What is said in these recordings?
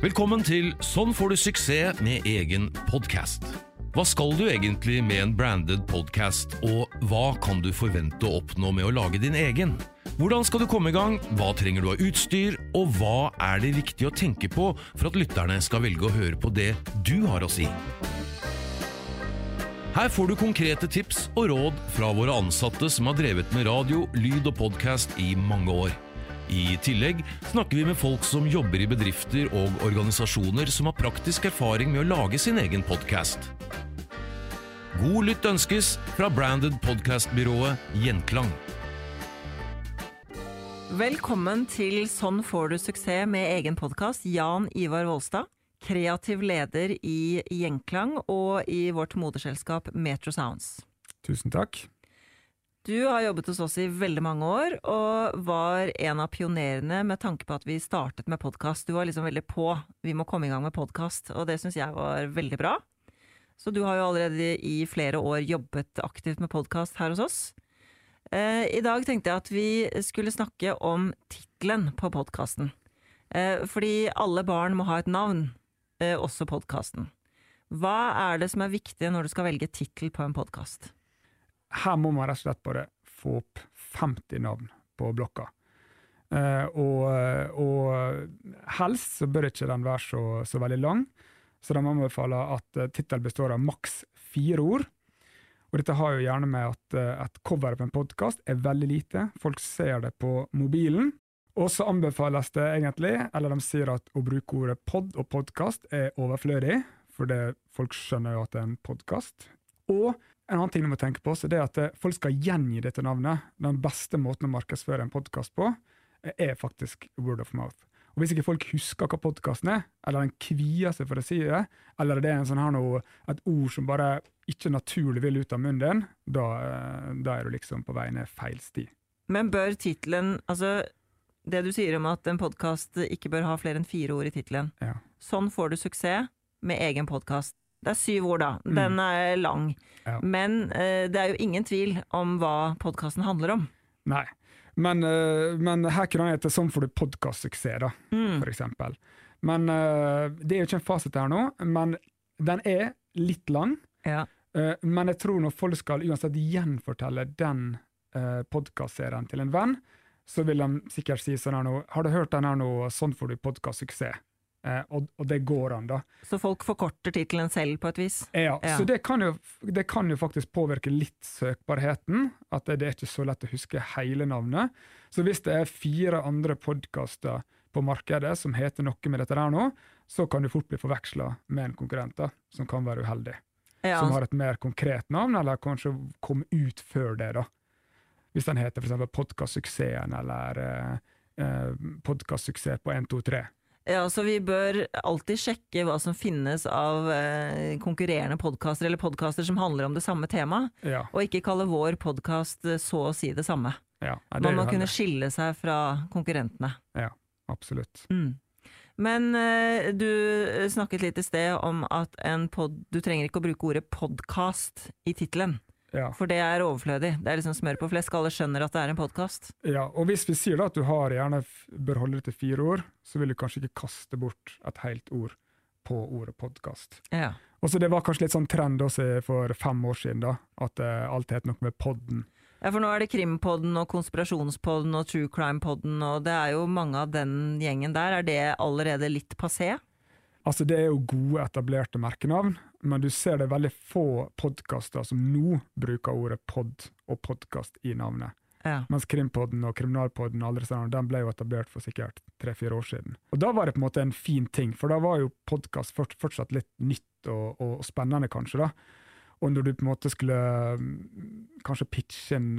Velkommen til Sånn får du suksess med egen podkast. Hva skal du egentlig med en branded podkast, og hva kan du forvente å oppnå med å lage din egen? Hvordan skal du komme i gang, hva trenger du av utstyr, og hva er det viktig å tenke på for at lytterne skal velge å høre på det du har å si? Her får du konkrete tips og råd fra våre ansatte som har drevet med radio, lyd og podkast i mange år. I tillegg snakker vi med folk som jobber i bedrifter og organisasjoner som har praktisk erfaring med å lage sin egen podkast. God lytt ønskes fra branded podcastbyrået Gjenklang. Velkommen til Sånn får du suksess med egen podkast, Jan Ivar Volstad. Kreativ leder i Gjenklang og i vårt moderselskap Metro Sounds. Tusen takk. Du har jobbet hos oss i veldig mange år, og var en av pionerene med tanke på at vi startet med podkast. Du var liksom veldig på. Vi må komme i gang med podkast, og det syns jeg var veldig bra. Så du har jo allerede i flere år jobbet aktivt med podkast her hos oss. Eh, I dag tenkte jeg at vi skulle snakke om tittelen på podkasten. Eh, fordi alle barn må ha et navn, eh, også podkasten. Hva er det som er viktig når du skal velge tittel på en podkast? Her må man rett og slett bare få opp 50 navn på blokka. Uh, og, og, helst så bør ikke den være så, så veldig lang, så de anbefaler at tittelen tittel består av maks fire ord. Og dette har jo gjerne med at et cover på en podkast er veldig lite, folk ser det på mobilen. Og så anbefales det egentlig, eller de sier at å bruke ordet pod og podkast er overflødig, for folk skjønner jo at det er en podkast. En annen ting du må tenke på, så det er at eh, folk skal gjengi dette navnet. Den beste måten å markedsføre en podkast på, eh, er faktisk word of mouth. Og Hvis ikke folk husker hva podkasten er, eller den kvier seg for å si det, eller det er en sånn her noe, et ord som bare ikke naturlig vil ut av munnen din, da, eh, da er du liksom på vei ned feil sti. Men bør tittelen Altså, det du sier om at en podkast ikke bør ha flere enn fire ord i tittelen. Ja. Sånn får du suksess med egen podkast. Det er syv ord, da. Den Mm. er lang. Ja. Men eh, det er jo ingen tvil om hva podkasten handler om. Nei. Men, eh, men her kunne han hete 'Sånn får du podkastsuksess', da, Mm. for eksempel. Men eh, det er jo ikke en fasit her nå, men den er litt lang. Ja. Eh, men jeg tror når folk skal uansett gjenfortelle den uh, podkastserien til en venn, så vil de sikkert si sånn her nå 'Har du hørt den her nå, sånn får du podkastsuksess'? Uh, og, og det går an, da. Så folk forkorter tittelen selv på et vis. Ja, Ja. Så det kan, jo, det kan jo faktisk påvirke litt søkbarheten. At det, det er ikke så lett å huske hele navnet. Så hvis det er fire andre podkaster på markedet som heter noe med dette der nå, så kan du fort bli forveksla med en konkurrent da, som kan være uheldig. Ja, Som har et mer konkret navn, eller kanskje kom ut før det. da. Hvis den heter f.eks. Podkastsuksessen eller eh, eh, Podkastsuksess på 1, 2, 3. ja, så vi bør alltid sjekke hva som finnes av eh, konkurrerende podkaster, eller podkaster som handler om det samme temaet, Ja, og ikke kalle vår podkast så å si det samme. ja. Nei, det Man må kunne skille seg fra konkurrentene. Ja, absolutt. Mm. Men eh, du snakket litt i sted om at en pod, du trenger ikke å bruke ordet podkast i tittelen, Ja. for det er overflødig. Det er liksom smør på flesk, alle skjønner at det er en podkast. Ja, og hvis vi sier da at du har gjerne bør holde det til fire ord, så vil du kanskje ikke kaste bort et helt ord på ordet podkast. Ja. Og så Det var kanskje litt sånn trend også for fem år siden, da, at uh, alt het noe med podden. ja, for nå er det Krimpodden og Konspirasjonspodden og True Crime-podden, og det er jo mange av den gjengen der. Er det allerede litt passé? Altså Det er jo gode, etablerte merkenavn, men du ser det er veldig få podkaster som nå bruker ordet pod og podkast i navnet. Ja. Mens Krimpodden og Kriminalpodden alle sånne, den ble jo etablert for sikkert tre-fire år siden. Og Da var det på en måte en fin ting, for da var jo podkast fortsatt litt nytt og, og spennende, kanskje. da. Og når du på en måte skulle mm, kanskje pitche en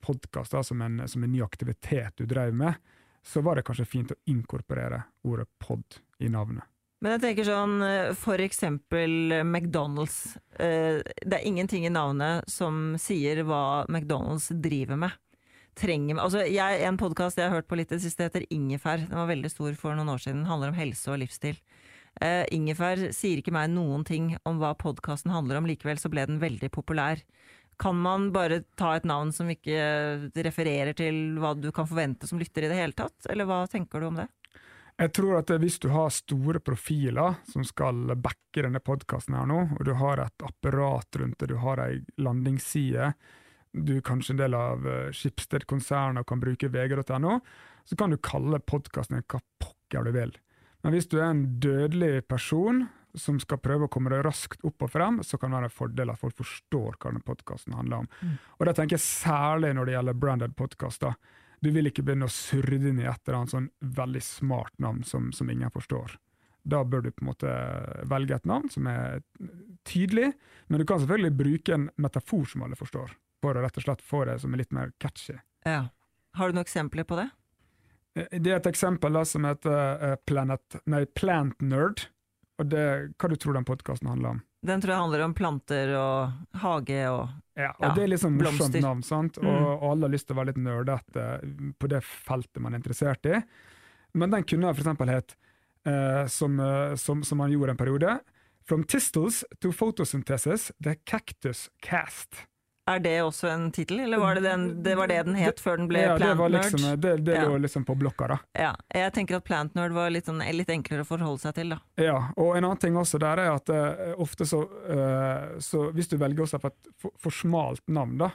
podkast som, som en ny aktivitet du drev med, så var det kanskje fint å inkorporere ordet pod i navnet. Men jeg tenker sånn, eh, for eksempel McDonald's. Eh, Det er ingenting i navnet som sier hva McDonald's driver med. Trenger, altså jeg, En podkast jeg har hørt på litt i det siste, heter Ingefær. Den var veldig stor for noen år siden. Den handler om helse og livsstil. Uh, Ingefær sier ikke meg noen ting om hva podkasten handler om, likevel så ble den veldig populær. Kan man bare ta et navn som ikke refererer til hva du kan forvente som lytter i det hele tatt, eller hva tenker du om det? Jeg tror at hvis du har store profiler som skal backe denne podkasten her nå, og du har et apparat rundt det, du har ei landingsside, du er kanskje en del av uh, Schibsted-konsernet og kan bruke vg.no, så kan du kalle podkasten hva pokker du vil. Men hvis du er en dødelig person som skal prøve å komme deg raskt opp og frem, så kan det være en fordel at folk forstår hva denne podkasten handler om. Mm. Og det tenker jeg særlig når det gjelder branded podkaster. Du vil ikke begynne å surre inn i et eller annet sånn veldig smart navn som, som ingen forstår. Da bør du på en måte velge et navn som er tydelig, men du kan selvfølgelig bruke en metafor som alle forstår, for å rett og slett få det som er litt mer catchy. Ja. Har du noen eksempler på det? Eh, Det er et eksempel da, som heter eh, Planet, nei, Plant Nerd. Og det, hva du tror den podkasten handler om? Den tror jeg handler om planter og hage og Ja, og Ja, Det er liksom morsomt navn, sant? Og, Mm. og alle har lyst til å være litt nerdete på det feltet man er interessert i. Men den kunne eksempel hett, eh, som, eh, som, som han gjorde en periode, From Tistles to Photosynthesis, The Cactus Cast. Er det også en tittel, eller var det, den, det var det den het før den ble ja, Plant Nerd? liksom, det, det Ja. lå liksom på blokka, da. Ja, jeg tenker at Plant Nerd var litt, sånn, litt enklere å forholde seg til, da. Ja, og en annen ting også der er at uh, ofte så, uh, så Hvis du velger også for et for, for smalt navn, da,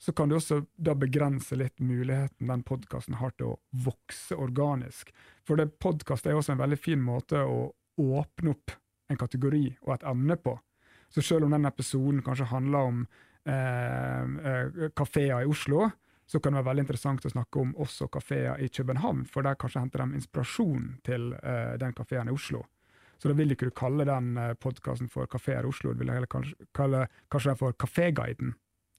så kan du også da begrense litt muligheten den podkasten har til å vokse organisk. For podkast er også en veldig fin måte å åpne opp en kategori og et emne på. Så selv om den episoden kanskje handler om eh, eh, kafeer i Oslo, så kan det være veldig interessant å snakke om også kafeer i København, for der kanskje henter de inspirasjon til eh, den kafeen i Oslo. Så da vil ikke du kalle den eh, podkasten for Kafeer Oslo, du vil heller kanskje kalle den for Kaféguiden.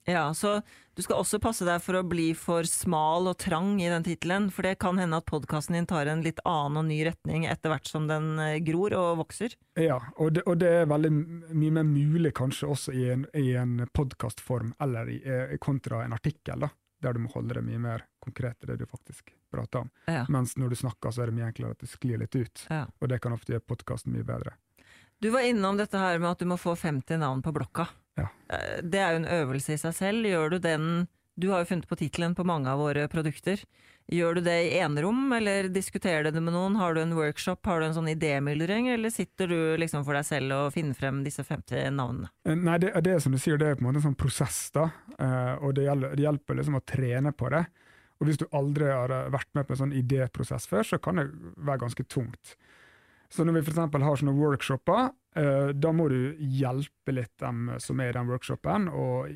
Ja, så du skal også passe deg for å bli for smal og trang i den tittelen, for det kan hende at podkasten din tar en litt annen og ny retning etter hvert som den eh, gror og vokser. Ja, og det, og det er veldig mye mer mulig kanskje også i en, i en podkastform eller i, eh, kontra en artikkel, da, der du må holde det mye mer konkret i det du faktisk prater om. Ja. Mens når du snakker, så er det mye enklere at det sklir litt ut, Ja. og det kan ofte gjøre podkasten mye bedre. Du var innom dette her med at du må få 50 navn på blokka. Ja. Eh, Det er jo en øvelse i seg selv. Gjør du den Du har jo funnet på tittelen på mange av våre produkter. Gjør du det i enerom, eller diskuterer du det med noen? Har du en workshop, har du en sånn idémyldring, eller sitter du liksom for deg selv og finner frem disse 50 navnene? Eh, Nei, det, det som du sier, det er på en måte en sånn prosess, da. Eh, og det, hjelper, det hjelper liksom å trene på det. Og hvis du aldri har vært med på en sånn idéprosess før, så kan det være ganske tungt. Så når vi f.eks. har sånne workshoper, eh, da må du hjelpe litt dem som er i den workshopen, og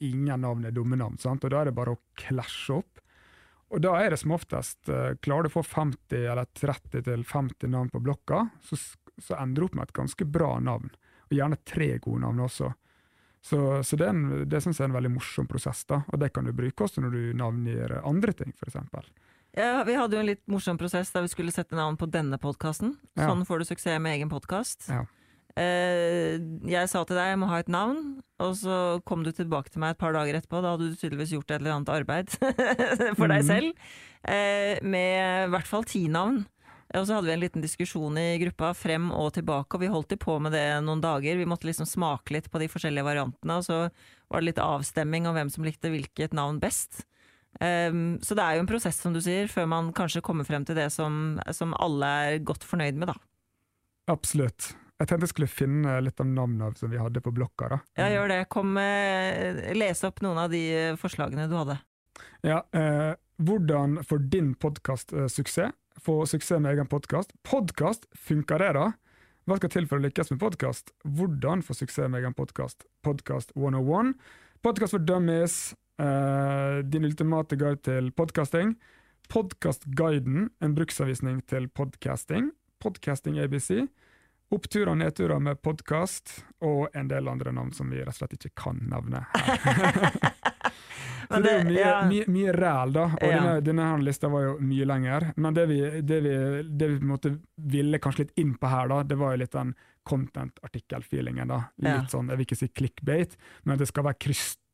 ingen navn er dumme navn. sant? Og da er det bare å klasje opp. Og da er det som oftest eh, Klarer du å få 50 eller 30 til 50 navn på blokka, så, så ender du opp med et ganske bra navn. Og gjerne tre gode navn også. Så, så det, en- det syns jeg er en veldig morsom prosess, da. og det kan du bruke også når du navngir andre ting, f.eks. Ja, vi hadde jo en litt morsom prosess da vi skulle sette navn på denne podkasten. Ja. Sånn får du suksess med egen podkast. Ja. Eh, jeg sa til deg jeg må ha et navn, og så kom du tilbake til meg et par dager etterpå. Da hadde du tydeligvis gjort et eller annet arbeid for deg Mhm. selv, eh, med i hvert fall ti navn. Og så hadde vi en liten diskusjon i gruppa frem og tilbake, og vi holdt på med det noen dager. Vi måtte liksom smake litt på de forskjellige variantene, og så var det litt avstemming om hvem som likte hvilket navn best. Um, så det er jo en prosess, som du sier, før man kanskje kommer frem til det som, som alle er godt fornøyd med, da. Absolutt. Jeg tenkte jeg skulle finne litt av navnene som vi hadde på blokka. da. Ja, gjør det. Kom, eh, les opp noen av de eh, forslagene du hadde. Ja, eh, hvordan får din podkast eh, suksess? Få suksess med egen podkast. Podkast, funker det da? Hva skal til for å lykkes med podkast? Hvordan få suksess med egen podkast? Podkast 101. Podkast for dummies. Eh, din ultimate guide til podkasting. Podkastguiden, en bruksanvisning til podcasting. Podcasting ABC. Oppturer og nedturer med podkast, og en del andre navn som vi rett og slett ikke kan nevne her. Så det er jo mye, ja. mye, mye ræl, da. Og Ja. denne, denne her lista var jo mye lenger. Men det vi, det vi, det vi måte ville kanskje litt inn på her, da, det var jo litt den content-artikkel-feelingen. da. Litt Ja. sånn, jeg vil ikke si clickbait, men det skal være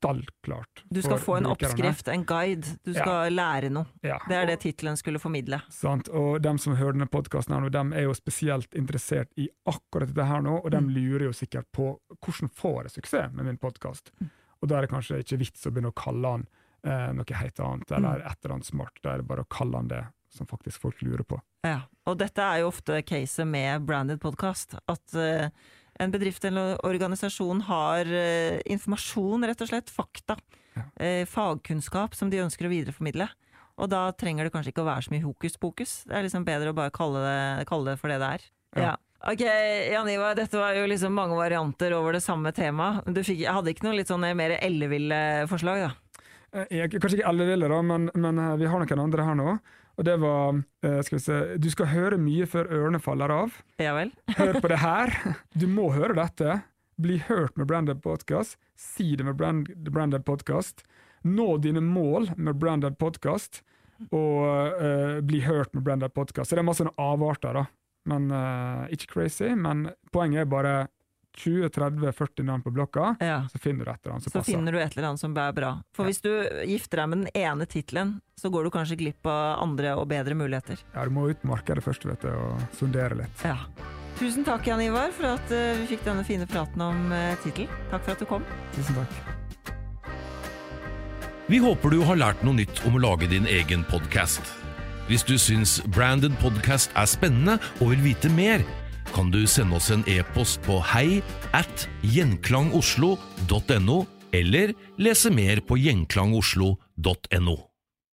krystallklart. Du skal få en brukerne. oppskrift, en guide. Du skal lære noe. Ja. Det er det tittelen skulle formidle. Sant? Og dem som hører denne podkasten, her nå, dem er jo spesielt interessert i akkurat dette her nå, og dem Mm. lurer jo sikkert på hvordan får jeg suksess med min podkast. Mm. Og da er det kanskje ikke vits å begynne å kalle han eh, noe helt annet, Mm. eller et eller annet smart. Da er det bare å kalle han det som faktisk folk lurer på. Ja, og dette er jo ofte caset med branded podcast. At eh, en bedrift eller organisasjon har eh, informasjon, rett og slett, fakta, eh, fagkunnskap som de ønsker å videreformidle. Og da trenger det kanskje ikke å være så mye hokus pokus. Det er liksom bedre å bare kalle det, kalle det for det det er. Ja. Ja. Ok, Jan Ivar, dette var jo liksom mange varianter over det samme temaet. Du fikk, jeg hadde ikke noe litt sånn mer elleville forslag, da? Eh, Jeg, kanskje ikke alle ville, da, men, men eh, vi har noen andre her nå. Og det var eh, skal vi se, Du skal høre mye før ørene faller av. Ja vel? Hør på det her. Du må høre dette. Bli hørt med Branded Podcast. Si det med brand, Branded Podcast. Nå dine mål med Branded Podcast. Og uh, bli hørt med Branded Podcast. Så det er masse avarter, da. Men uh, ikke crazy. Men poenget er bare 20-30-40 navn på blokka, Ja. så finner du et eller annet som Så passer. finner du et eller annet som er bra. For Ja. hvis du gifter deg med den ene tittelen, så går du kanskje glipp av andre og bedre muligheter. Ja, du må ut på markedet først, vet du, og sondere litt. Ja. Tusen takk, Jan Ivar, for at eh, vi fikk denne fine praten om uh, tittel. Takk for at du kom. Tusen takk. Vi håper du har lært noe nytt om å lage din egen podkast. Hvis du syns Branded Podcast er spennende og vil vite mer, kan du sende oss en e-post på hei at gjenklangoslo.no, eller lese mer på gjenklangoslo.no.